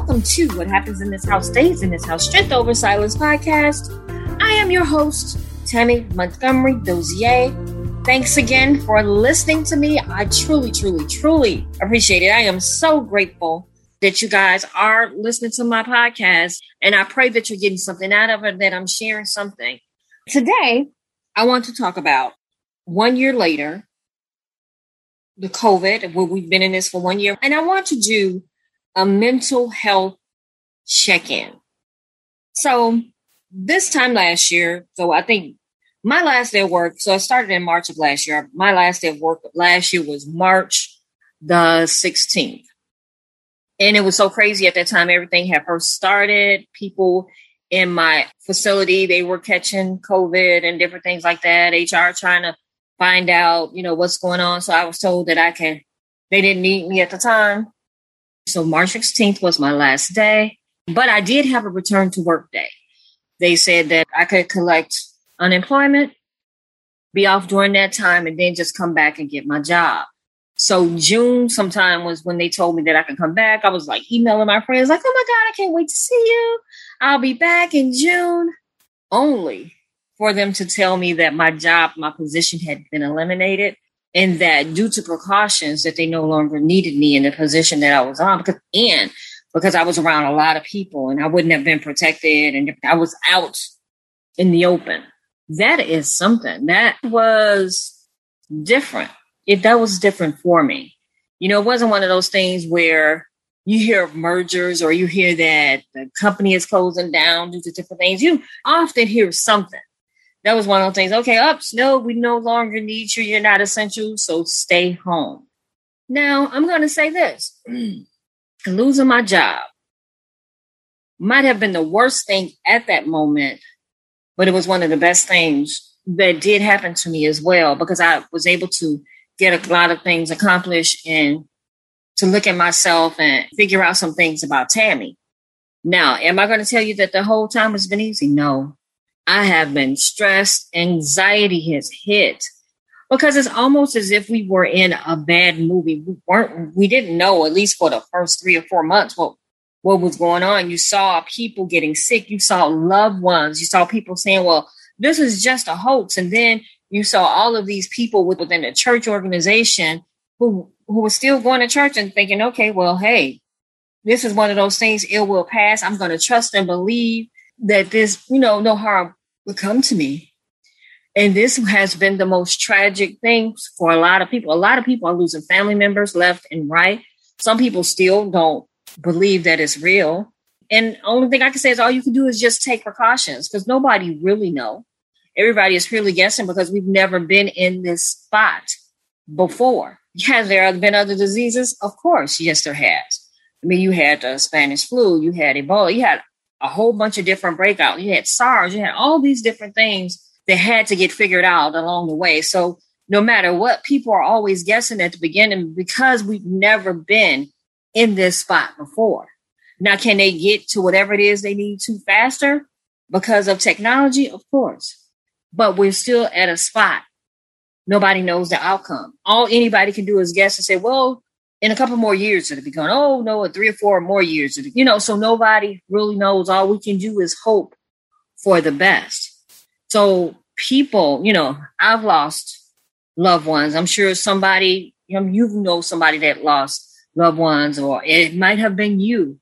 welcome to What Happens in This House Stays in This House Strength Over Silence podcast. I am your host, Tammy Montgomery Dozier. Thanks again for listening to me. I truly, truly, truly appreciate it. I am so grateful that you guys are listening to my podcast, and I pray that you're getting something out of it, that I'm sharing something. Today, I want to talk about one year later, the COVID, where we've been in this for one year, and I want to do a mental health check in. So, this time last year, so I think my last day of work, so I started in March of last year. My last day of work last year was March the 16th. And it was so crazy at that time. Everything had first started. People in my facility, they were catching COVID and different things like that. HR trying to find out, you know, what's going on. So I was told that I can, they didn't need me at the time. So March 16th was my last day, but I did have a return to work day. They said that I could collect unemployment, be off during that time, and then just come back and get my job. So June sometime was when they told me that I could come back. I was like emailing my friends, like, oh my God, I can't wait to see you. I'll be back in June. Only for them to tell me that my job, my position had been eliminated and that due to precautions that they no longer needed me in the position that I was on because and because I was around a lot of people and I wouldn't have been protected and I was out in the open. That is something that was different. If that was different for me. You know, it wasn't one of those things where you hear of mergers or you hear that the company is closing down due to different things. You often hear something that was one of those things. Okay, ups, no, we no longer need you. You're not essential, so stay home. Now, I'm going to say this losing my job might have been the worst thing at that moment, but it was one of the best things that did happen to me as well because I was able to get a lot of things accomplished and to look at myself and figure out some things about Tammy. Now, am I going to tell you that the whole time has been easy? No, I have been stressed. Anxiety has hit because it's almost as if we were in a bad movie. We weren't, we didn't know, at least for the first three or four months, what, what was going on. You saw people getting sick. You saw loved ones. You saw people saying, well, this is just a hoax. And then you saw all of these people within the church organization who, who were still going to church and thinking, okay, well, hey, this is one of those things, it will pass. I'm going to trust and believe that this, you know, no harm would come to me. And this has been the most tragic thing for a lot of people. A lot of people are losing family members left and right. Some people still don't believe that it's real. And only thing I can say is all you can do is just take precautions because nobody really know. Everybody is purely guessing because we've never been in this spot before. Has there have been other diseases? Of course, yes, there has. I mean, you had the Spanish flu, you had Ebola, you had a whole bunch of different breakouts. You had SARS, you had all these different things that had to get figured out along the way. So no matter what, people are always guessing at the beginning because we've never been in this spot before. Now, can they get to whatever it is they need to faster because of technology? Of course. But we're still at a spot. Nobody knows the outcome. All anybody can do is guess and say, well, in a couple more years it'll be gone. Oh no, three or four more years, you know. So nobody really knows. All we can do is hope for the best. So people, you know, I've lost loved ones. I'm sure somebody, you know, you know somebody that lost loved ones, or it might have been you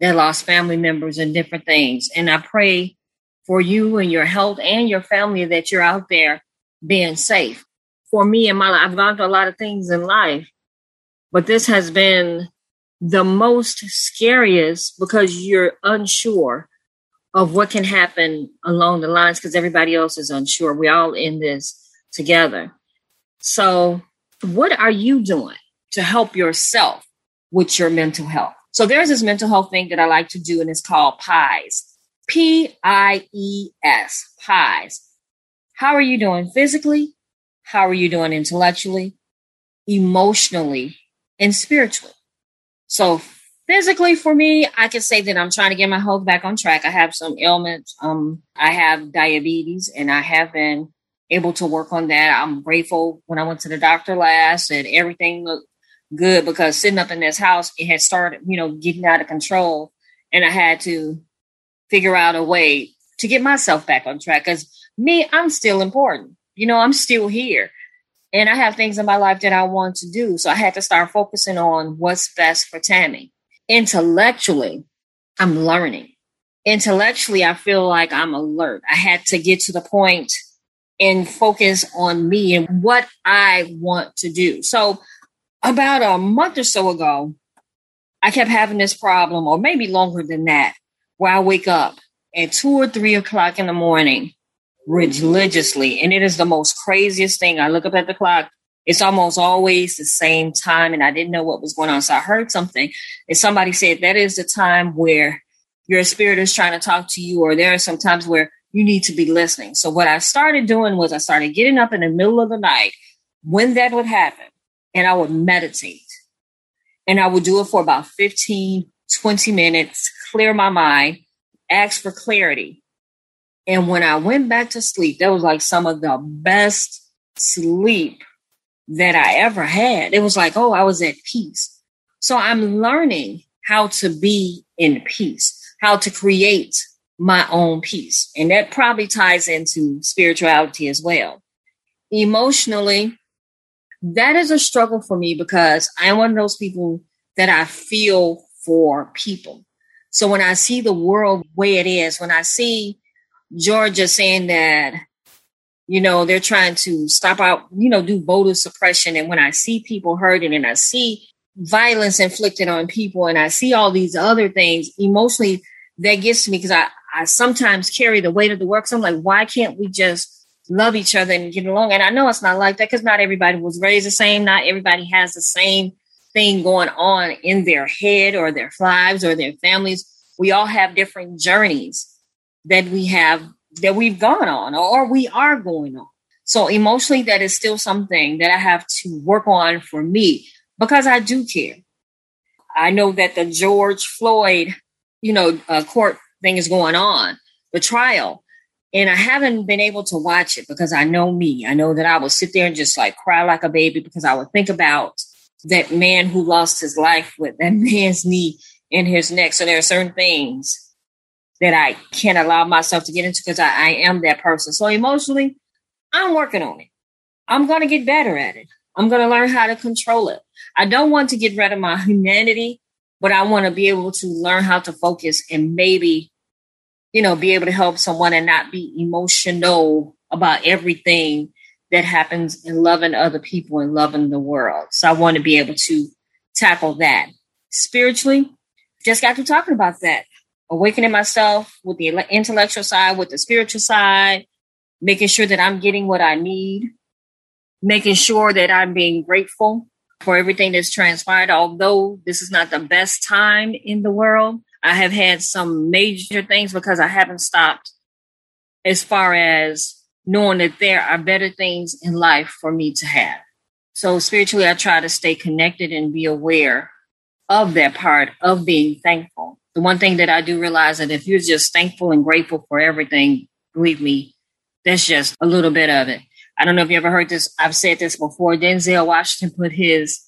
that lost family members and different things. And I pray for you and your health and your family that you're out there being safe. For me and my life, I've gone through a lot of things in life but this has been the most scariest because you're unsure of what can happen along the lines because everybody else is unsure. We're all in this together. So, what are you doing to help yourself with your mental health? So, there's this mental health thing that I like to do, and it's called PIES. P I E S, PIES. How are you doing physically? How are you doing intellectually, emotionally, and spiritually. So physically for me, I can say that I'm trying to get my health back on track. I have some ailments. Um, I have diabetes and I have been able to work on that. I'm grateful when I went to the doctor last and everything looked good because sitting up in this house, it had started, you know, getting out of control. And I had to figure out a way to get myself back on track because me, I'm still important. You know, I'm still here. And I have things in my life that I want to do. So I had to start focusing on what's best for Tammy. Intellectually, I'm learning. Intellectually, I feel like I'm alert. I had to get to the point and focus on me and what I want to do. So, about a month or so ago, I kept having this problem, or maybe longer than that, where I wake up at two or three o'clock in the morning religiously. And it is the most craziest thing. I look up at the clock. It's almost always the same time. And I didn't know what was going on. So I heard something. And somebody said that is the time where your spirit is trying to talk to you, or there are some times where you need to be listening. So what I started doing was I started getting up in the middle of the night when that would happen and I would meditate. And I would do it for about 15, 20 minutes, clear my mind, ask for clarity. And when I went back to sleep, that was like some of the best sleep that I ever had. It was like, oh, I was at peace. So I'm learning how to be in peace, how to create my own peace. And that probably ties into spirituality as well. Emotionally, that is a struggle for me because I am one of those people that I feel for people. So when I see the world way it is, when I see Georgia saying that, you know, they're trying to stop out, you know, do voter suppression. And when I see people hurting and I see violence inflicted on people and I see all these other things emotionally, that gets to me because I, I sometimes carry the weight of the work. So I'm like, why can't we just love each other and get along? And I know it's not like that because not everybody was raised the same. Not everybody has the same thing going on in their head or their lives or their families. We all have different journeys that we have that we've gone on or we are going on. So emotionally, that is still something that I have to work on for me because I do care. I know that the George Floyd, you know, uh, court thing is going on, the trial, and I haven't been able to watch it because I know me. I know that I will sit there and just like cry like a baby because I would think about that man who lost his life with that man's knee in his neck. So there are certain things that I can't allow myself to get into because I, I am that person. So emotionally, I'm working on it. I'm going to get better at it. I'm going to learn how to control it. I don't want to get rid of my humanity, but I want to be able to learn how to focus and maybe, you know, be able to help someone and not be emotional about everything that happens in loving other people and loving the world. So I want to be able to tackle that. Spiritually, just got to talking about that awakening myself with the intellectual side, with the spiritual side, making sure that I'm getting what I need, making sure that I'm being grateful for everything that's transpired. Although this is not the best time in the world, I have had some major things because I haven't stopped as far as knowing that there are better things in life for me to have. So spiritually, I try to stay connected and be aware of that part of being thankful the one thing that I do realize that if you're just thankful and grateful for everything, believe me, that's just a little bit of it. I don't know if you ever heard this. I've said this before. Denzel Washington put his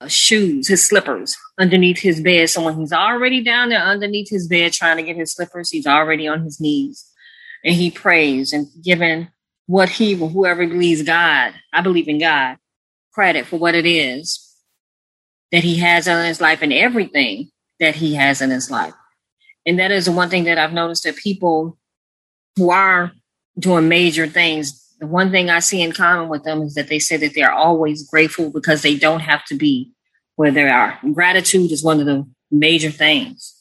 uh, shoes, his slippers underneath his bed. So when he's already down there underneath his bed trying to get his slippers, he's already on his knees and he prays and giving what he or whoever believes God, I believe in God, credit for what it is that he has in his life and everything that he has in his life. And that is the one thing that I've noticed that people who are doing major things, the one thing I see in common with them is that they say that they're always grateful because they don't have to be where they are. Gratitude is one of the major things.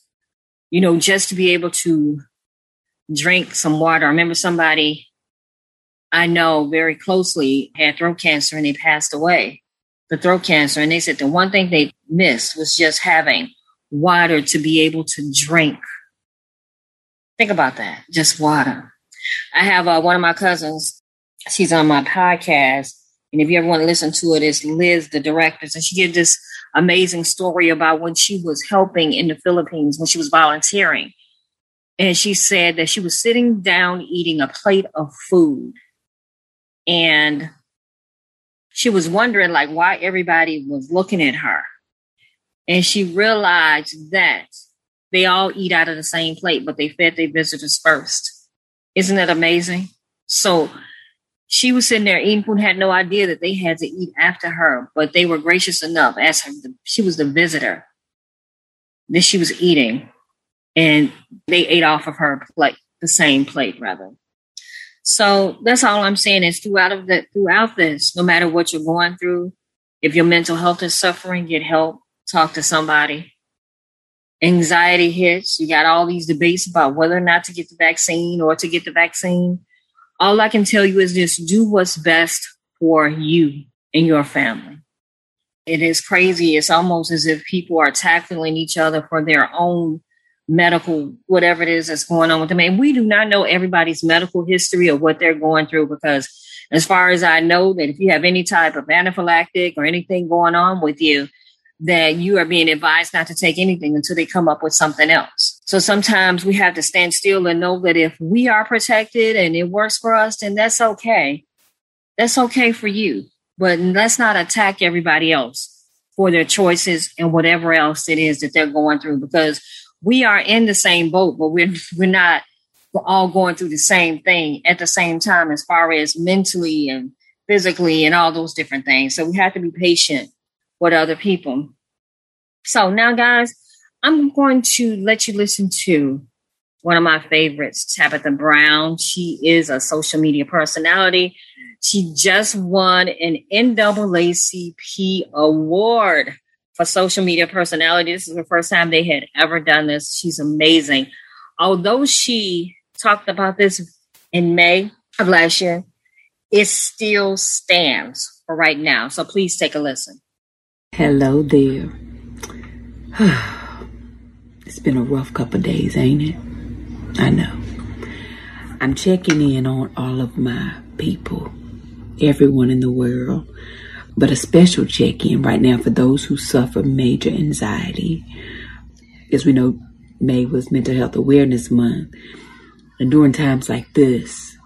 You know, just to be able to drink some water. I remember somebody I know very closely had throat cancer and they passed away. The throat cancer. And they said the one thing they missed was just having water to be able to drink. Think about that, just water. I have uh, one of my cousins, she's on my podcast. And if you ever want to listen to it, it's Liz, the director. And she gave this amazing story about when she was helping in the Philippines, when she was volunteering. And she said that she was sitting down eating a plate of food. And she was wondering like why everybody was looking at her. And she realized that They all eat out of the same plate, but they fed their visitors first. Isn't that amazing? So she was sitting there eating food, had no idea that they had to eat after her, but they were gracious enough as her, she was the visitor that she was eating, and they ate off of her plate, the same plate rather. So that's all I'm saying is throughout of the throughout this, no matter what you're going through, if your mental health is suffering, get help, talk to somebody. Anxiety hits, you got all these debates about whether or not to get the vaccine or to get the vaccine. All I can tell you is just do what's best for you and your family. It is crazy. It's almost as if people are tackling each other for their own medical, whatever it is that's going on with them. And we do not know everybody's medical history or what they're going through because, as far as I know, that if you have any type of anaphylactic or anything going on with you, that you are being advised not to take anything until they come up with something else. So sometimes we have to stand still and know that if we are protected and it works for us, then that's okay. That's okay for you. But let's not attack everybody else for their choices and whatever else it is that they're going through because we are in the same boat, but we're we're not we're all going through the same thing at the same time as far as mentally and physically and all those different things. So we have to be patient with other people. So now guys, I'm going to let you listen to one of my favorites, Tabitha Brown. She is a social media personality. She just won an NAACP award for social media personality. This is the first time they had ever done this. She's amazing. Although she talked about this in May of last year, it still stands for right now. So please take a listen. Hello there. it's been a rough couple days, ain't it? I know. I'm checking in on all of my people, everyone in the world but a special check in right now for those who suffer major anxiety. As we know, May was Mental Health Awareness Month. And during times like this,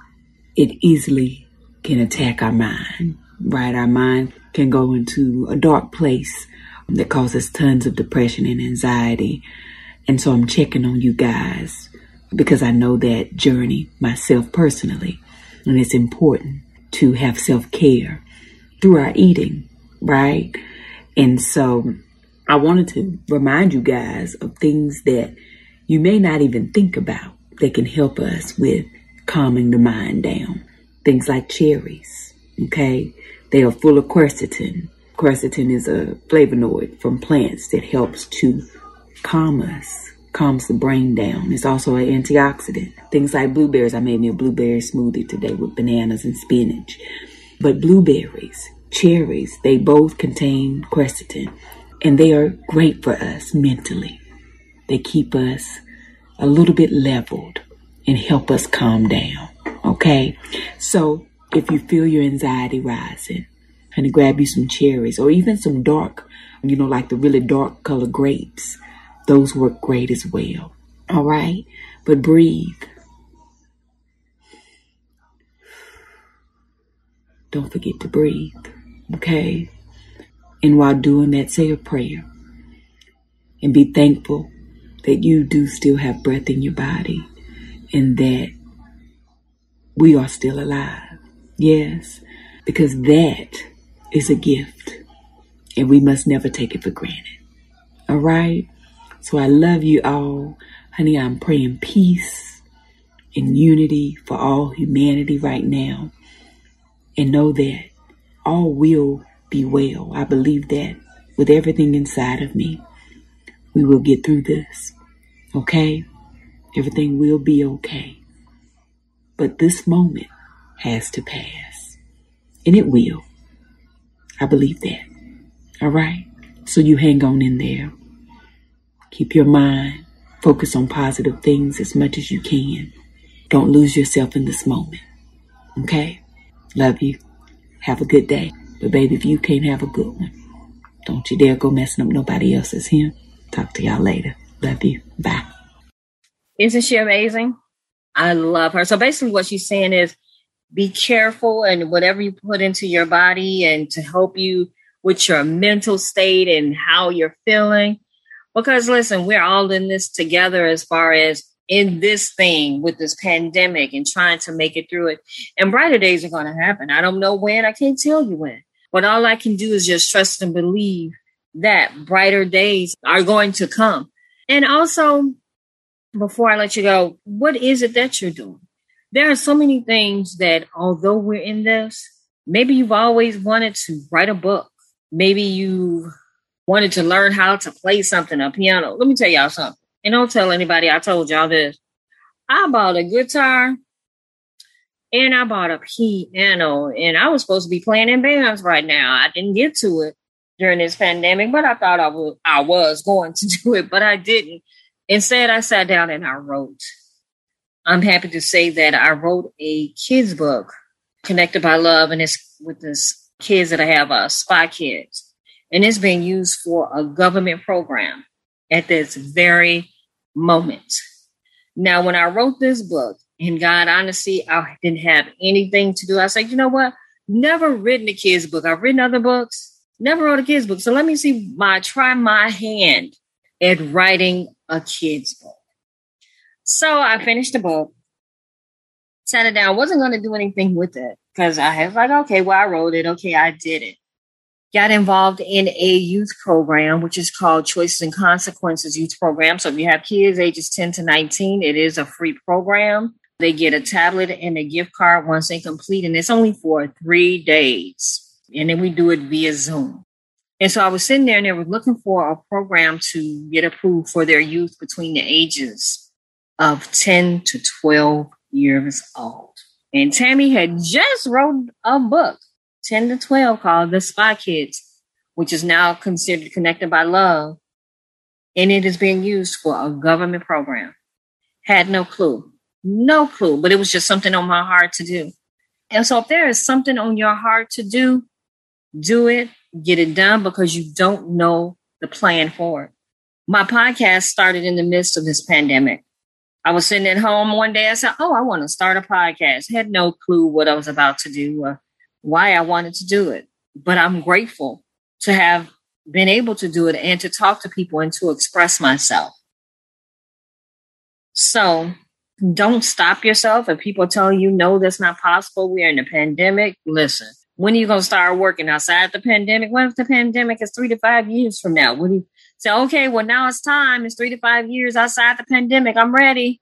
it easily can attack our mind, right? Our mind can go into a dark place that causes tons of depression and anxiety. And so I'm checking on you guys because I know that journey myself personally. And it's important to have self care through our eating, right? And so I wanted to remind you guys of things that you may not even think about that can help us with calming the mind down. Things like cherries, okay? They are full of quercetin. Quercetin is a flavonoid from plants that helps to calm us, calms the brain down. It's also an antioxidant. Things like blueberries. I made me a blueberry smoothie today with bananas and spinach. But blueberries, cherries, they both contain quercetin and they are great for us mentally. They keep us a little bit leveled and help us calm down. Okay. So if you feel your anxiety rising, honey, grab you some cherries or even some dark, you know, like the really dark color grapes. Those work great as well. All right. But breathe. Don't forget to breathe. Okay? And while doing that, say a prayer and be thankful that you do still have breath in your body and that we are still alive. Yes, because that is a gift and we must never take it for granted. All right? So I love you all. Honey, I'm praying peace and unity for all humanity right now and know that all will be well. I believe that with everything inside of me, we will get through this. Okay? Everything will be okay. But this moment has to pass. And it will. I believe that. All right? So you hang on in there. Keep your mind focused on positive things as much as you can. Don't lose yourself in this moment. Okay? Love you. Have a good day. But baby, if you can't have a good one, don't you dare go messing up nobody else's here. Talk to y'all later. Love you. Bye. Isn't she amazing? I love her. So basically what she's saying is be careful and whatever you put into your body and to help you with your mental state and how you're feeling. Because listen, we're all in this together as far as in this thing with this pandemic and trying to make it through it. And brighter days are going to happen. I don't know when, I can't tell you when. But all I can do is just trust and believe that brighter days are going to come. And also, before I let you go, what is it that you're doing? There are so many things that, although we're in this, maybe you've always wanted to write a book. Maybe you wanted to learn how to play something, a piano. Let me tell y'all something. And don't tell anybody I told y'all this. I bought a guitar and I bought a piano and I was supposed to be playing in bands right now. I didn't get to it during this pandemic, but I thought I I was going to do it, but I didn't. Instead, I sat down and I wrote. I'm happy to say that I wrote a kids book, Connected by Love, and it's with this kids that I have, uh, Spy Kids, and it's being used for a government program at this very moment. Now, when I wrote this book, and God, honestly, I didn't have anything to do. I said, you know what? Never written a kids book. I've written other books, never wrote a kids book. So let me see my try my hand at writing a kids book. So I finished the book, sat it down, wasn't going to do anything with it because I was like, okay, well, I wrote it. Okay, I did it got involved in a youth program, which is called Choices and Consequences Youth Program. So if you have kids ages 10 to 19, it is a free program. They get a tablet and a gift card once they complete, and it's only for three days. And then we do it via Zoom. And so I was sitting there and they were looking for a program to get approved for their youth between the ages of 10 to 12 years old. And Tammy had just wrote a book 10 to 12 called The Spy Kids, which is now considered connected by love. And it is being used for a government program. Had no clue, no clue, but it was just something on my heart to do. And so if there is something on your heart to do, do it, get it done because you don't know the plan for it. My podcast started in the midst of this pandemic. I was sitting at home one day. I said, Oh, I want to start a podcast. Had no clue what I was about to do. or why I wanted to do it. But I'm grateful to have been able to do it and to talk to people and to express myself. So don't stop yourself. If people tell you, no, that's not possible, we are in a pandemic, listen. When are you going to start working outside the pandemic? What if the pandemic is three to five years from now? What do you say? Okay, well, now it's time. It's three to five years outside the pandemic. I'm ready.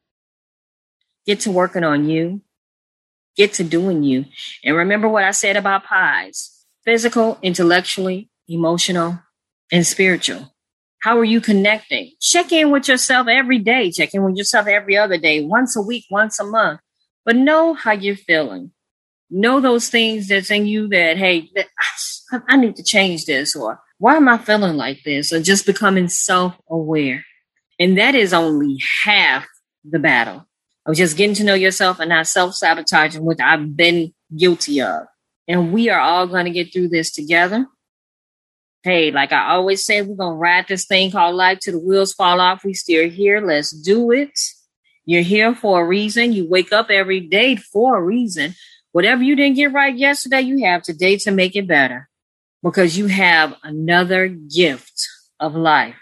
Get to working on you get to doing you. And remember what I said about pies physical, intellectually, emotional, and spiritual. How are you connecting? Check in with yourself every day. Check in with yourself every other day, once a week, once a month. But know how you're feeling. Know those things that's in you that, hey, I need to change this, or why am I feeling like this? Or just becoming self aware. And that is only half the battle of just getting to know yourself and not self sabotaging, which I've been guilty of. And we are all going to get through this together. Hey, like I always say, we're going to ride this thing called life till the wheels fall off. We still here. Let's do it. You're here for a reason. You wake up every day for a reason. Whatever you didn't get right yesterday, you have today to make it better because you have another gift of life.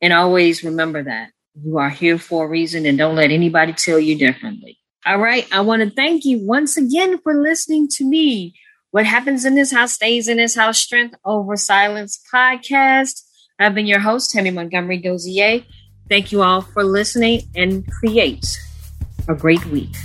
And always remember that. You are here for a reason and don't let anybody tell you differently. All right. I want to thank you once again for listening to me. What happens in this house stays in this house. Strength over silence podcast. I've been your host, Tammy Montgomery Dozier. Thank you all for listening and create a great week.